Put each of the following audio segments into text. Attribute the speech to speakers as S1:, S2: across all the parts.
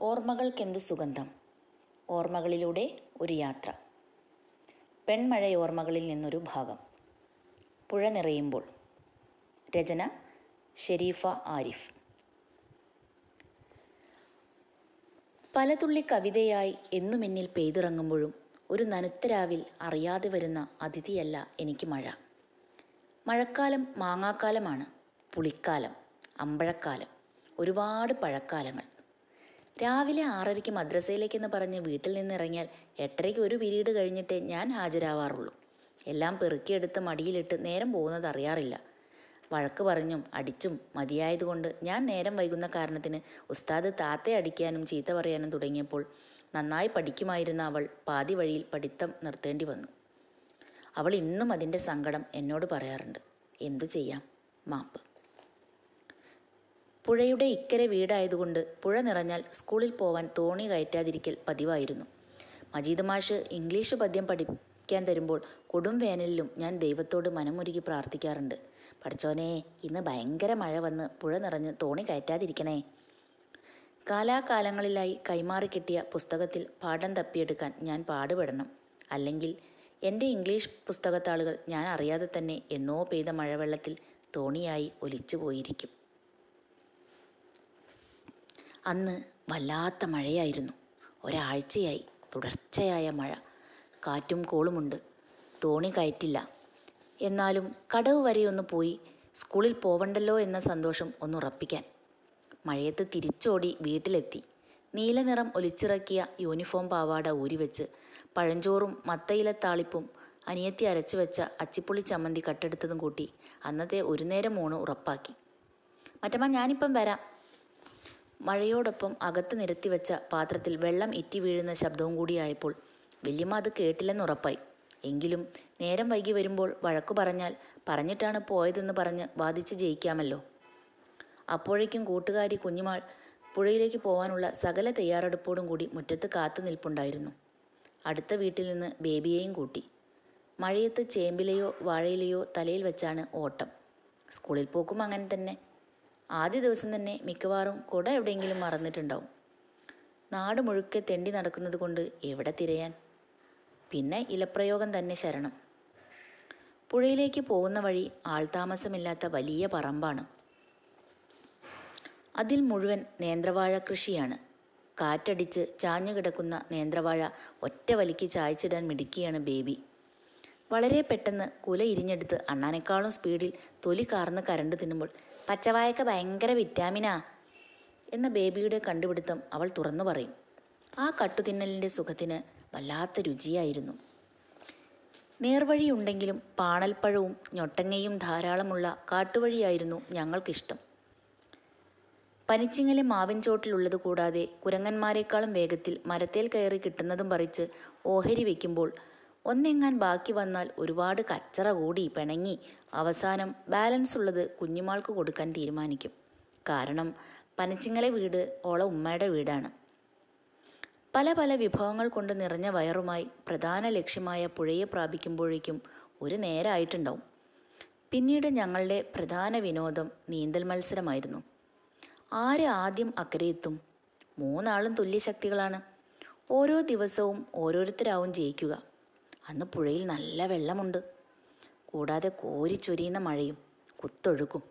S1: ഓർമ്മകൾക്കെന്ത് സുഗന്ധം? ഓർമ്മകളിലൂടെ ഒരു യാത്ര. പെൺമഴയോർമ്മകളിൽ നിന്നൊരു ഭാഗം. പുഴ നിറയുമ്പോൾ. രചന ഷെരീഫ ആരിഫ്. പലതുള്ളി കവിതയായി എന്നും എന്നിൽ പെയ്തിറങ്ങുമ്പോഴും ഒരു നനുത്ത രാവിൽ അറിയാതെ വരുന്ന അതിഥിയല്ല എനിക്ക് മഴ. മഴക്കാലം മാങ്ങാക്കാലമാണ് പുളിക്കാലം അമ്പഴക്കാലം ഒരുപാട് പഴക്കാലങ്ങൾ. രാവിലെ ആറരയ്ക്ക് മദ്രസയിലേക്കെന്ന് പറഞ്ഞ് വീട്ടിൽ നിന്നിറങ്ങിയാൽ എട്ടരയ്ക്ക് ഒരു പിരീഡ് കഴിഞ്ഞിട്ടേ ഞാൻ ഹാജരാവാറുള്ളൂ. എല്ലാം പെറുക്കിയെടുത്ത് മടിയിലിട്ട് നേരം പോകുന്നത് അറിയാറില്ല. വഴക്ക് പറഞ്ഞും അടിച്ചും മതിയായതുകൊണ്ട് ഞാൻ നേരം വൈകുന്ന കാരണത്തിന് ഉസ്താദ് താത്തെ അടിക്കാനും ചീത്ത പറയാനും തുടങ്ങിയപ്പോൾ നന്നായി പഠിക്കുമായിരുന്ന അവൾ പാതി വഴിയിൽ പഠിത്തം നിർത്തേണ്ടി വന്നു. അവൾ ഇന്നും അതിന്റെ സങ്കടം എന്നോട് പറയാറുണ്ട്. എന്തു ചെയ്യാം? മാപ്പ്. പുഴയുടെ ഇക്കരെ വീടായതുകൊണ്ട് പുഴ നിറഞ്ഞാൽ സ്കൂളിൽ പോവാൻ തോണി കയറ്റാതിരിക്കൽ പതിവായിരുന്നു. മജീദ് മാഷ് ഇംഗ്ലീഷ് പദ്യം പഠിക്കാൻ തരുമ്പോൾ കൊടും വേനലിലും ഞാൻ ദൈവത്തോട് മനമുരുകി പ്രാർത്ഥിക്കാറുണ്ട്. പഠിച്ചോനെ ഇന്ന് ഭയങ്കര മഴ വന്ന് പുഴ നിറഞ്ഞ് തോണി കയറ്റാതിരിക്കണേ. കാലാകാലങ്ങളിലായി കൈമാറി കിട്ടിയ പുസ്തകത്തിൽ പാഠം തപ്പിയെടുക്കാൻ ഞാൻ പാടുപെടണം. അല്ലെങ്കിൽ എന്റെ ഇംഗ്ലീഷ് പുസ്തകത്താളുകൾ ഞാൻ അറിയാതെ തന്നെ എന്നോ പെയ്ത മഴവെള്ളത്തിൽ തോണിയായി ഒലിച്ചു പോയിരിക്കും അന്ന് വല്ലാത്ത മഴയായിരുന്നു. ഒരാഴ്ചയായി തുടർച്ചയായ മഴ. കാറ്റും കോളുമുണ്ട്. തോണി കയറ്റില്ല. എന്നാലും കടവ് വരെ ഒന്ന് പോയി സ്കൂളിൽ പോവണ്ടല്ലോ എന്ന സന്തോഷം ഒന്ന് ഉറപ്പിക്കാൻ. മഴയത്ത് തിരിച്ചോടി വീട്ടിലെത്തി. നീലനിറം ഒലിച്ചിറക്കിയ യൂണിഫോം പാവാട ഊരിവെച്ച് പഴഞ്ചോറും മത്തയില താളിപ്പും അനിയത്തി അരച്ചു വെച്ച അച്ചിപ്പുളി ചമ്മന്തി കട്ടെടുത്തതും കൂട്ടി അന്നത്തെ ഒരു നേരം ഊണ് ഉറപ്പാക്കി. മറ്റമ്മ ഞാനിപ്പം വരാം. മഴയോടൊപ്പം അകത്ത് നിരത്തി വെച്ച പാത്രത്തിൽ വെള്ളം ഇറ്റി വീഴുന്ന ശബ്ദവും കൂടിയായപ്പോൾ വല്യമ്മ അത് കേട്ടില്ലെന്നുറപ്പായി എങ്കിലും നേരം വൈകി വരുമ്പോൾ വഴക്കു പറഞ്ഞാൽ പറഞ്ഞിട്ടാണ് പോയതെന്ന് പറഞ്ഞ് വാദിച്ച് ജയിക്കാമല്ലോ. അപ്പോഴേക്കും കൂട്ടുകാരി കുഞ്ഞുമാൾ പുഴയിലേക്ക് പോകാനുള്ള സകല തയ്യാറെടുപ്പോടും കൂടി മുറ്റത്ത് കാത്തു നിൽപ്പുണ്ടായിരുന്നു. അടുത്ത വീട്ടിൽ നിന്ന് ബേബിയെയും കൂട്ടി. മഴയത്ത് ചേമ്പിലയോ വാഴയിലയോ തലയിൽ വെച്ചാണ് ഓട്ടം. സ്കൂളിൽ പോക്കും അങ്ങനെ തന്നെ. ആദ്യ ദിവസം തന്നെ മിക്കവാറും കുട എവിടെയെങ്കിലും മറന്നിട്ടുണ്ടാവും. നാട് മുഴുക്കെ തെണ്ടി നടക്കുന്നത് കൊണ്ട് എവിടെ തിരയാൻ? പിന്നെ ഇലപ്രയോഗം തന്നെ ശരണം. പുഴയിലേക്ക് പോകുന്ന വഴി ആൾതാമസമില്ലാത്ത വലിയ പറമ്പാണ്. അതിൽ മുഴുവൻ നേന്ത്രവാഴ കൃഷിയാണ്. കാറ്റടിച്ച് ചാഞ്ഞു കിടക്കുന്ന നേന്ത്രവാഴ ഒറ്റ വലിക്ക് ചായച്ചിടാൻ മിടുക്കിയാണ് ബേബി. വളരെ പെട്ടെന്ന് കുല ഇരിഞ്ഞെടുത്ത് അണ്ണാനേക്കാളും സ്പീഡിൽ തൊലി കാർന്ന് കരണ്ട് തിന്നുമ്പോൾ പച്ചവായക്ക ഭയങ്കര വിറ്റാമിനാ എന്ന ബേബിയുടെ കണ്ടുപിടുത്തം അവൾ തുറന്നു പറയും. ആ കട്ടുതിന്നലിന്റെ സുഖത്തിന് വല്ലാത്ത രുചിയായിരുന്നു. നേർവഴിയുണ്ടെങ്കിലും പാണൽപ്പഴവും ഞൊട്ടങ്ങയും ധാരാളമുള്ള കാട്ടുവഴിയായിരുന്നു ഞങ്ങൾക്കിഷ്ടം. പനിച്ചിങ്ങലെ മാവിൻ ചോട്ടിലുള്ളത് കൂടാതെ കുരങ്ങന്മാരെക്കാളും വേഗത്തിൽ മരത്തേൽ കയറി കിട്ടുന്നതും പറിച്ച് ഓഹരി വയ്ക്കുമ്പോൾ ഒന്നെങ്ങാൻ ബാക്കി വന്നാൽ ഒരുപാട് കച്ചറ കൂടി പിണങ്ങി അവസാനം ബാലൻസ് ഉള്ളത് കുഞ്ഞുമാൾക്ക് കൊടുക്കാൻ തീരുമാനിക്കും. കാരണം പനച്ചിങ്ങലെ വീട് ഓള ഉമ്മയുടെ വീടാണ്. പല പല വിഭവങ്ങൾ കൊണ്ട് നിറഞ്ഞ വയറുമായി പ്രധാന ലക്ഷ്യമായ പുഴയെ പ്രാപിക്കുമ്പോഴേക്കും ഒരു നേരമായിട്ടുണ്ടാവും പിന്നീട് ഞങ്ങളുടെ പ്രധാന വിനോദം നീന്തൽ മത്സരമായിരുന്നു. ആര് ആദ്യം അക്കരയെത്തും? മൂന്നാളും തുല്യശക്തികളാണ്. ഓരോ ദിവസവും ഓരോരുത്തരാവും ജയിക്കുക. അന്ന് പുഴയിൽ നല്ല വെള്ളമുണ്ട്. കൂടാതെ കോരിച്ചൊരിയുന്ന മഴയും കുത്തൊഴുക്കും.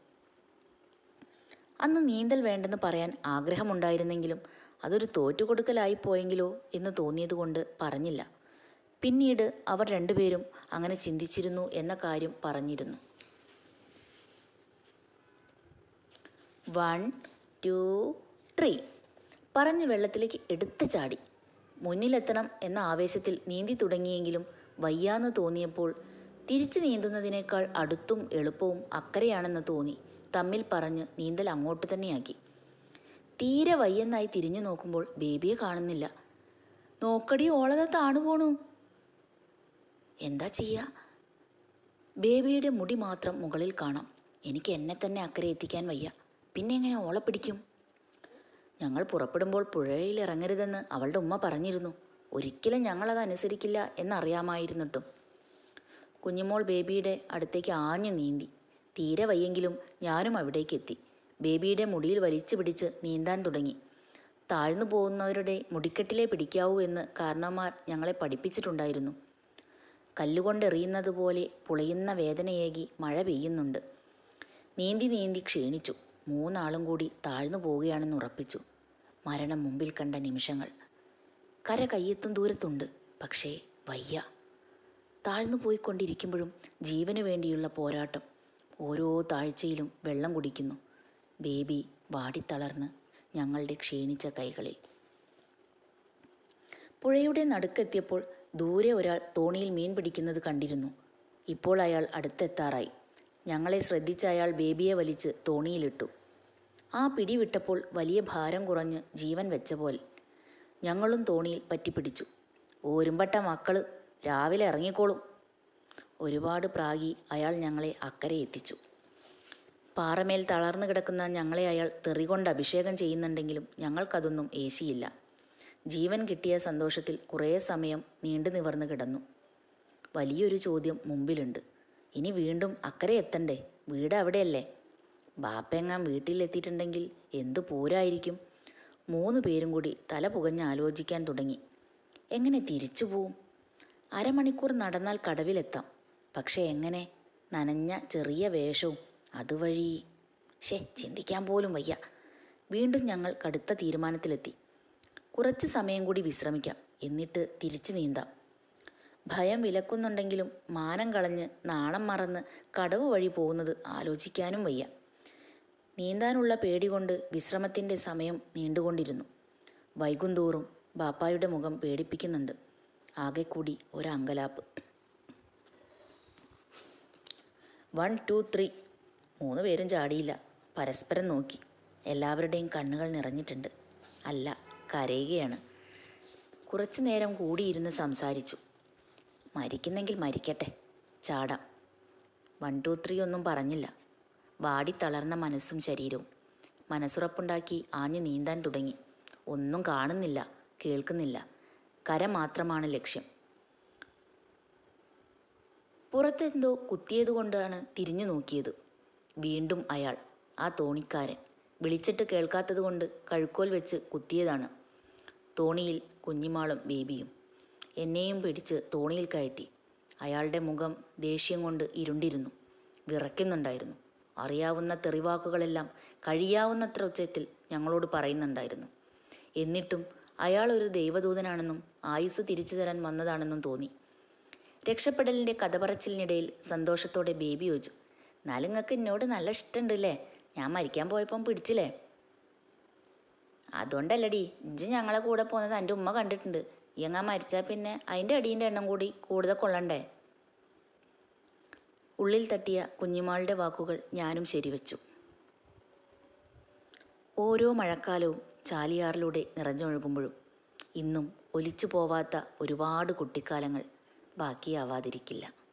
S1: അന്ന് നീന്തൽ വേണ്ടെന്ന് പറയാൻ ആഗ്രഹമുണ്ടായിരുന്നെങ്കിലും അതൊരു തോറ്റുകൊടുക്കലായി പോയെങ്കിലോ എന്ന് തോന്നിയതുകൊണ്ട് പറഞ്ഞില്ല. പിന്നീട് അവർ രണ്ടുപേരും അങ്ങനെ ചിന്തിച്ചിരുന്നു എന്ന കാര്യം പറഞ്ഞിരുന്നു. One two three. പറഞ്ഞ് വെള്ളത്തിലേക്ക് എടുത്തു ചാടി. മുന്നിലെത്തണം എന്ന ആവേശത്തിൽ നീന്തി തുടങ്ങിയെങ്കിലും വയ്യാന്ന് തോന്നിയപ്പോൾ തിരിച്ചു നീന്തുന്നതിനേക്കാൾ അടുത്തും എളുപ്പവും അക്കരയാണെന്ന് തോന്നി. തമ്മിൽ പറഞ്ഞ് നീന്തൽ അങ്ങോട്ട് തന്നെയാക്കി. തീരെ വയ്യെന്നായി തിരിഞ്ഞു നോക്കുമ്പോൾ ബേബിയെ കാണുന്നില്ല. നോക്കടി ഓളത താണു പോണു. എന്താ ചെയ്യാ? ബേബിയുടെ മുടി മാത്രം മുകളിൽ കാണാം. എനിക്ക് എന്നെ തന്നെ അക്കരെ എത്തിക്കാൻ വയ്യ. പിന്നെ എങ്ങനെ ഓളെ പിടിക്കും? ഞങ്ങൾ പുറപ്പെടുമ്പോൾ പുഴയിൽ ഇറങ്ങരുതെന്ന് അവളുടെ ഉമ്മ പറഞ്ഞിരുന്നു. ഒരിക്കലും ഞങ്ങളത് അനുസരിക്കില്ല എന്നറിയാമായിരുന്നിട്ടും. കുഞ്ഞുമോൾ ബേബിയുടെ അടുത്തേക്ക് ആഞ്ഞു നീന്തി. തീരെ വയ്യെങ്കിലും ഞാനും അവിടേക്ക് എത്തി. ബേബിയുടെ മുടിയിൽ വലിച്ചു പിടിച്ച് നീന്താൻ തുടങ്ങി. താഴ്ന്നു പോകുന്നവരുടെ മുടിക്കെട്ടിലെ പിടിക്കാവൂ എന്ന് കാരണവന്മാർ ഞങ്ങളെ പഠിപ്പിച്ചിട്ടുണ്ടായിരുന്നു. കല്ലുകൊണ്ടെറിയുന്നത് പോലെ പുളയുന്ന വേദനയേകി മഴ പെയ്യുന്നുണ്ട്. നീന്തി നീന്തി ക്ഷീണിച്ചു. മൂന്നാളും കൂടി താഴ്ന്നു പോവുകയാണെന്ന് ഉറപ്പിച്ചു. മരണം മുമ്പിൽ കണ്ട നിമിഷങ്ങൾ. കര കയ്യെത്തും ദൂരത്തുണ്ട്. പക്ഷേ വയ്യ. താഴ്ന്നു പോയിക്കൊണ്ടിരിക്കുമ്പോഴും ജീവന് വേണ്ടിയുള്ള പോരാട്ടം ഓരോ താഴ്ചയിലും വെള്ളം കുടിക്കുന്നു. ബേബി വാടിത്തളർന്ന് ഞങ്ങളുടെ ക്ഷീണിച്ച കൈകളിൽ. പുഴയുടെ നടുക്കെത്തിയപ്പോൾ ദൂരെ ഒരാൾ തോണിയിൽ മീൻ പിടിക്കുന്നത് കണ്ടിരുന്നു. ഇപ്പോൾ അയാൾ അടുത്തെത്താറായി. ഞങ്ങളെ ശ്രദ്ധിച്ച അയാൾ ബേബിയെ വലിച്ച് തോണിയിലിട്ടു. ആ പിടിവിട്ടപ്പോൾ വലിയ ഭാരം കുറഞ്ഞ് ജീവൻ വെച്ച പോലെ ഞങ്ങളും തോണിയിൽ പറ്റിപ്പിടിച്ചു. ഓരുമ്പട്ട മക്കൾ രാവിലെ ഇറങ്ങിക്കോളും. ഒരുപാട് പ്രാഗി അയാൾ ഞങ്ങളെ അക്കരെ എത്തിച്ചു. പാറമേൽ തളർന്നു കിടക്കുന്ന ഞങ്ങളെ അയാൾ തെറികൊണ്ട് അഭിഷേകം ചെയ്യുന്നുണ്ടെങ്കിലും ഞങ്ങൾക്കതൊന്നും ഏശിയില്ല. ജീവൻ കിട്ടിയ സന്തോഷത്തിൽ കുറേ സമയം നീണ്ടു നിവർന്നു കിടന്നു. വലിയൊരു ചോദ്യം മുമ്പിലുണ്ട്. ഇനി വീണ്ടും അക്കരെ എത്തണ്ടേ? വീട് അവിടെയല്ലേ? ബാപ്പെങ്ങാൻ വീട്ടിലെത്തിയിട്ടുണ്ടെങ്കിൽ എന്ത് പോരായിരിക്കും? മൂന്ന് പേരും കൂടി തല പുകഞ്ഞ് ആലോചിക്കാൻ തുടങ്ങി. എങ്ങനെ തിരിച്ചു പോവും? അരമണിക്കൂർ നടന്നാൽ കടവിലെത്താം. പക്ഷേ എങ്ങനെ? നനഞ്ഞ ചെറിയ വേഷവും. അതുവഴി. ശേ ചിന്തിക്കാൻ പോലും വയ്യ. വീണ്ടും ഞങ്ങൾ കടുത്ത തീരുമാനത്തിലെത്തി. കുറച്ച് സമയം കൂടി വിശ്രമിക്കാം. എന്നിട്ട് തിരിച്ചു നീന്താം. ഭയം വിലക്കുന്നുണ്ടെങ്കിലും മാനം കളഞ്ഞ് നാണം മറന്ന് കടവ് വഴി പോകുന്നത് ആലോചിക്കാനും വയ്യ. നീന്താനുള്ള പേടി കൊണ്ട് വിശ്രമത്തിന്റെ സമയം നീണ്ടുകൊണ്ടിരുന്നു. വൈകുന്തോറും ബാപ്പായുടെ മുഖം പേടിപ്പിക്കുന്നുണ്ട്. ആകെ കൂടി ഒരങ്കലാപ്പ് വൺ ടു ത്രീ. മൂന്ന് പേരും ചാടിയില്ല. പരസ്പരം നോക്കി. എല്ലാവരുടെയും കണ്ണുകൾ നിറഞ്ഞിട്ടുണ്ട്. അല്ല കരയുകയാണ്. കുറച്ചു നേരം കൂടിയിരുന്ന് സംസാരിച്ചു. മരിക്കുന്നെങ്കിൽ മരിക്കട്ടെ. ചാടാം. വൺ ടു ത്രീ ഒന്നും പറഞ്ഞില്ല. വാടി തളർന്ന മനസ്സും ശരീരവും. മനസ്സുറപ്പുണ്ടാക്കി ആഞ്ഞു നീന്താൻ തുടങ്ങി. ഒന്നും കാണുന്നില്ല കേൾക്കുന്നില്ല. കര മാത്രമാണ് ലക്ഷ്യം. പുറത്തെന്തോ കുത്തിയതുകൊണ്ടാണ് തിരിഞ്ഞു നോക്കിയത്. വീണ്ടും അയാൾ ആ തോണിക്കാരൻ വിളിച്ചിട്ട് കേൾക്കാത്തതുകൊണ്ട് കഴുക്കോൽ വെച്ച് കുത്തിയതാണ്. തോണിയിൽ കുഞ്ഞിമാളും ബേബിയും. എന്നെയും പിടിച്ച് തോണിയിൽ കയറ്റി. അയാളുടെ മുഖം ദേഷ്യം കൊണ്ട് ഇരുണ്ടിരുന്നു. വിറയ്ക്കുന്നുണ്ടായിരുന്നു. അറിയാവുന്ന തെറിവാക്കുകളെല്ലാം കഴിയാവുന്നത്ര ഉച്ചത്തിൽ ഞങ്ങളോട് പറയുന്നുണ്ടായിരുന്നു. എന്നിട്ടും അയാൾ ഒരു ദൈവദൂതനാണെന്നും ആയുസ് തിരിച്ചു തരാൻ വന്നതാണെന്നും തോന്നി. രക്ഷപ്പെടലിന്റെ കഥ പറച്ചിലിനിടയിൽ സന്തോഷത്തോടെ ബേബി ചോദിച്ചു നിങ്ങൾക്ക് എന്നോട് നല്ല ഇഷ്ടമുണ്ടല്ലേ? ഞാൻ മരിക്കാൻ പോയപ്പം പിടിച്ചില്ലേ? അതുകൊണ്ടല്ലടി ഇജ് ഞങ്ങളെ കൂടെ പോകുന്നത് എന്റെ ഉമ്മ കണ്ടിട്ടുണ്ട്. ഇയങ്ങാ മരിച്ചാൽ പിന്നെ അതിന്റെ അടീന്റെ എണ്ണം കൂടി കൂടുതൽ കൊള്ളണ്ടേ? ഉള്ളിൽ തട്ടിയ കുഞ്ഞിമാളുടെ വാക്കുകൾ ഞാനും ശരിവച്ചു. ഓരോ മഴക്കാലവും ചാലിയാറിലൂടെ നിറഞ്ഞൊഴുകുമ്പോഴും ഇന്നും ഒലിച്ചു പോവാത്ത ഒരുപാട് കുട്ടിക്കാലങ്ങൾ ബാക്കിയാവാതിരിക്കില്ല.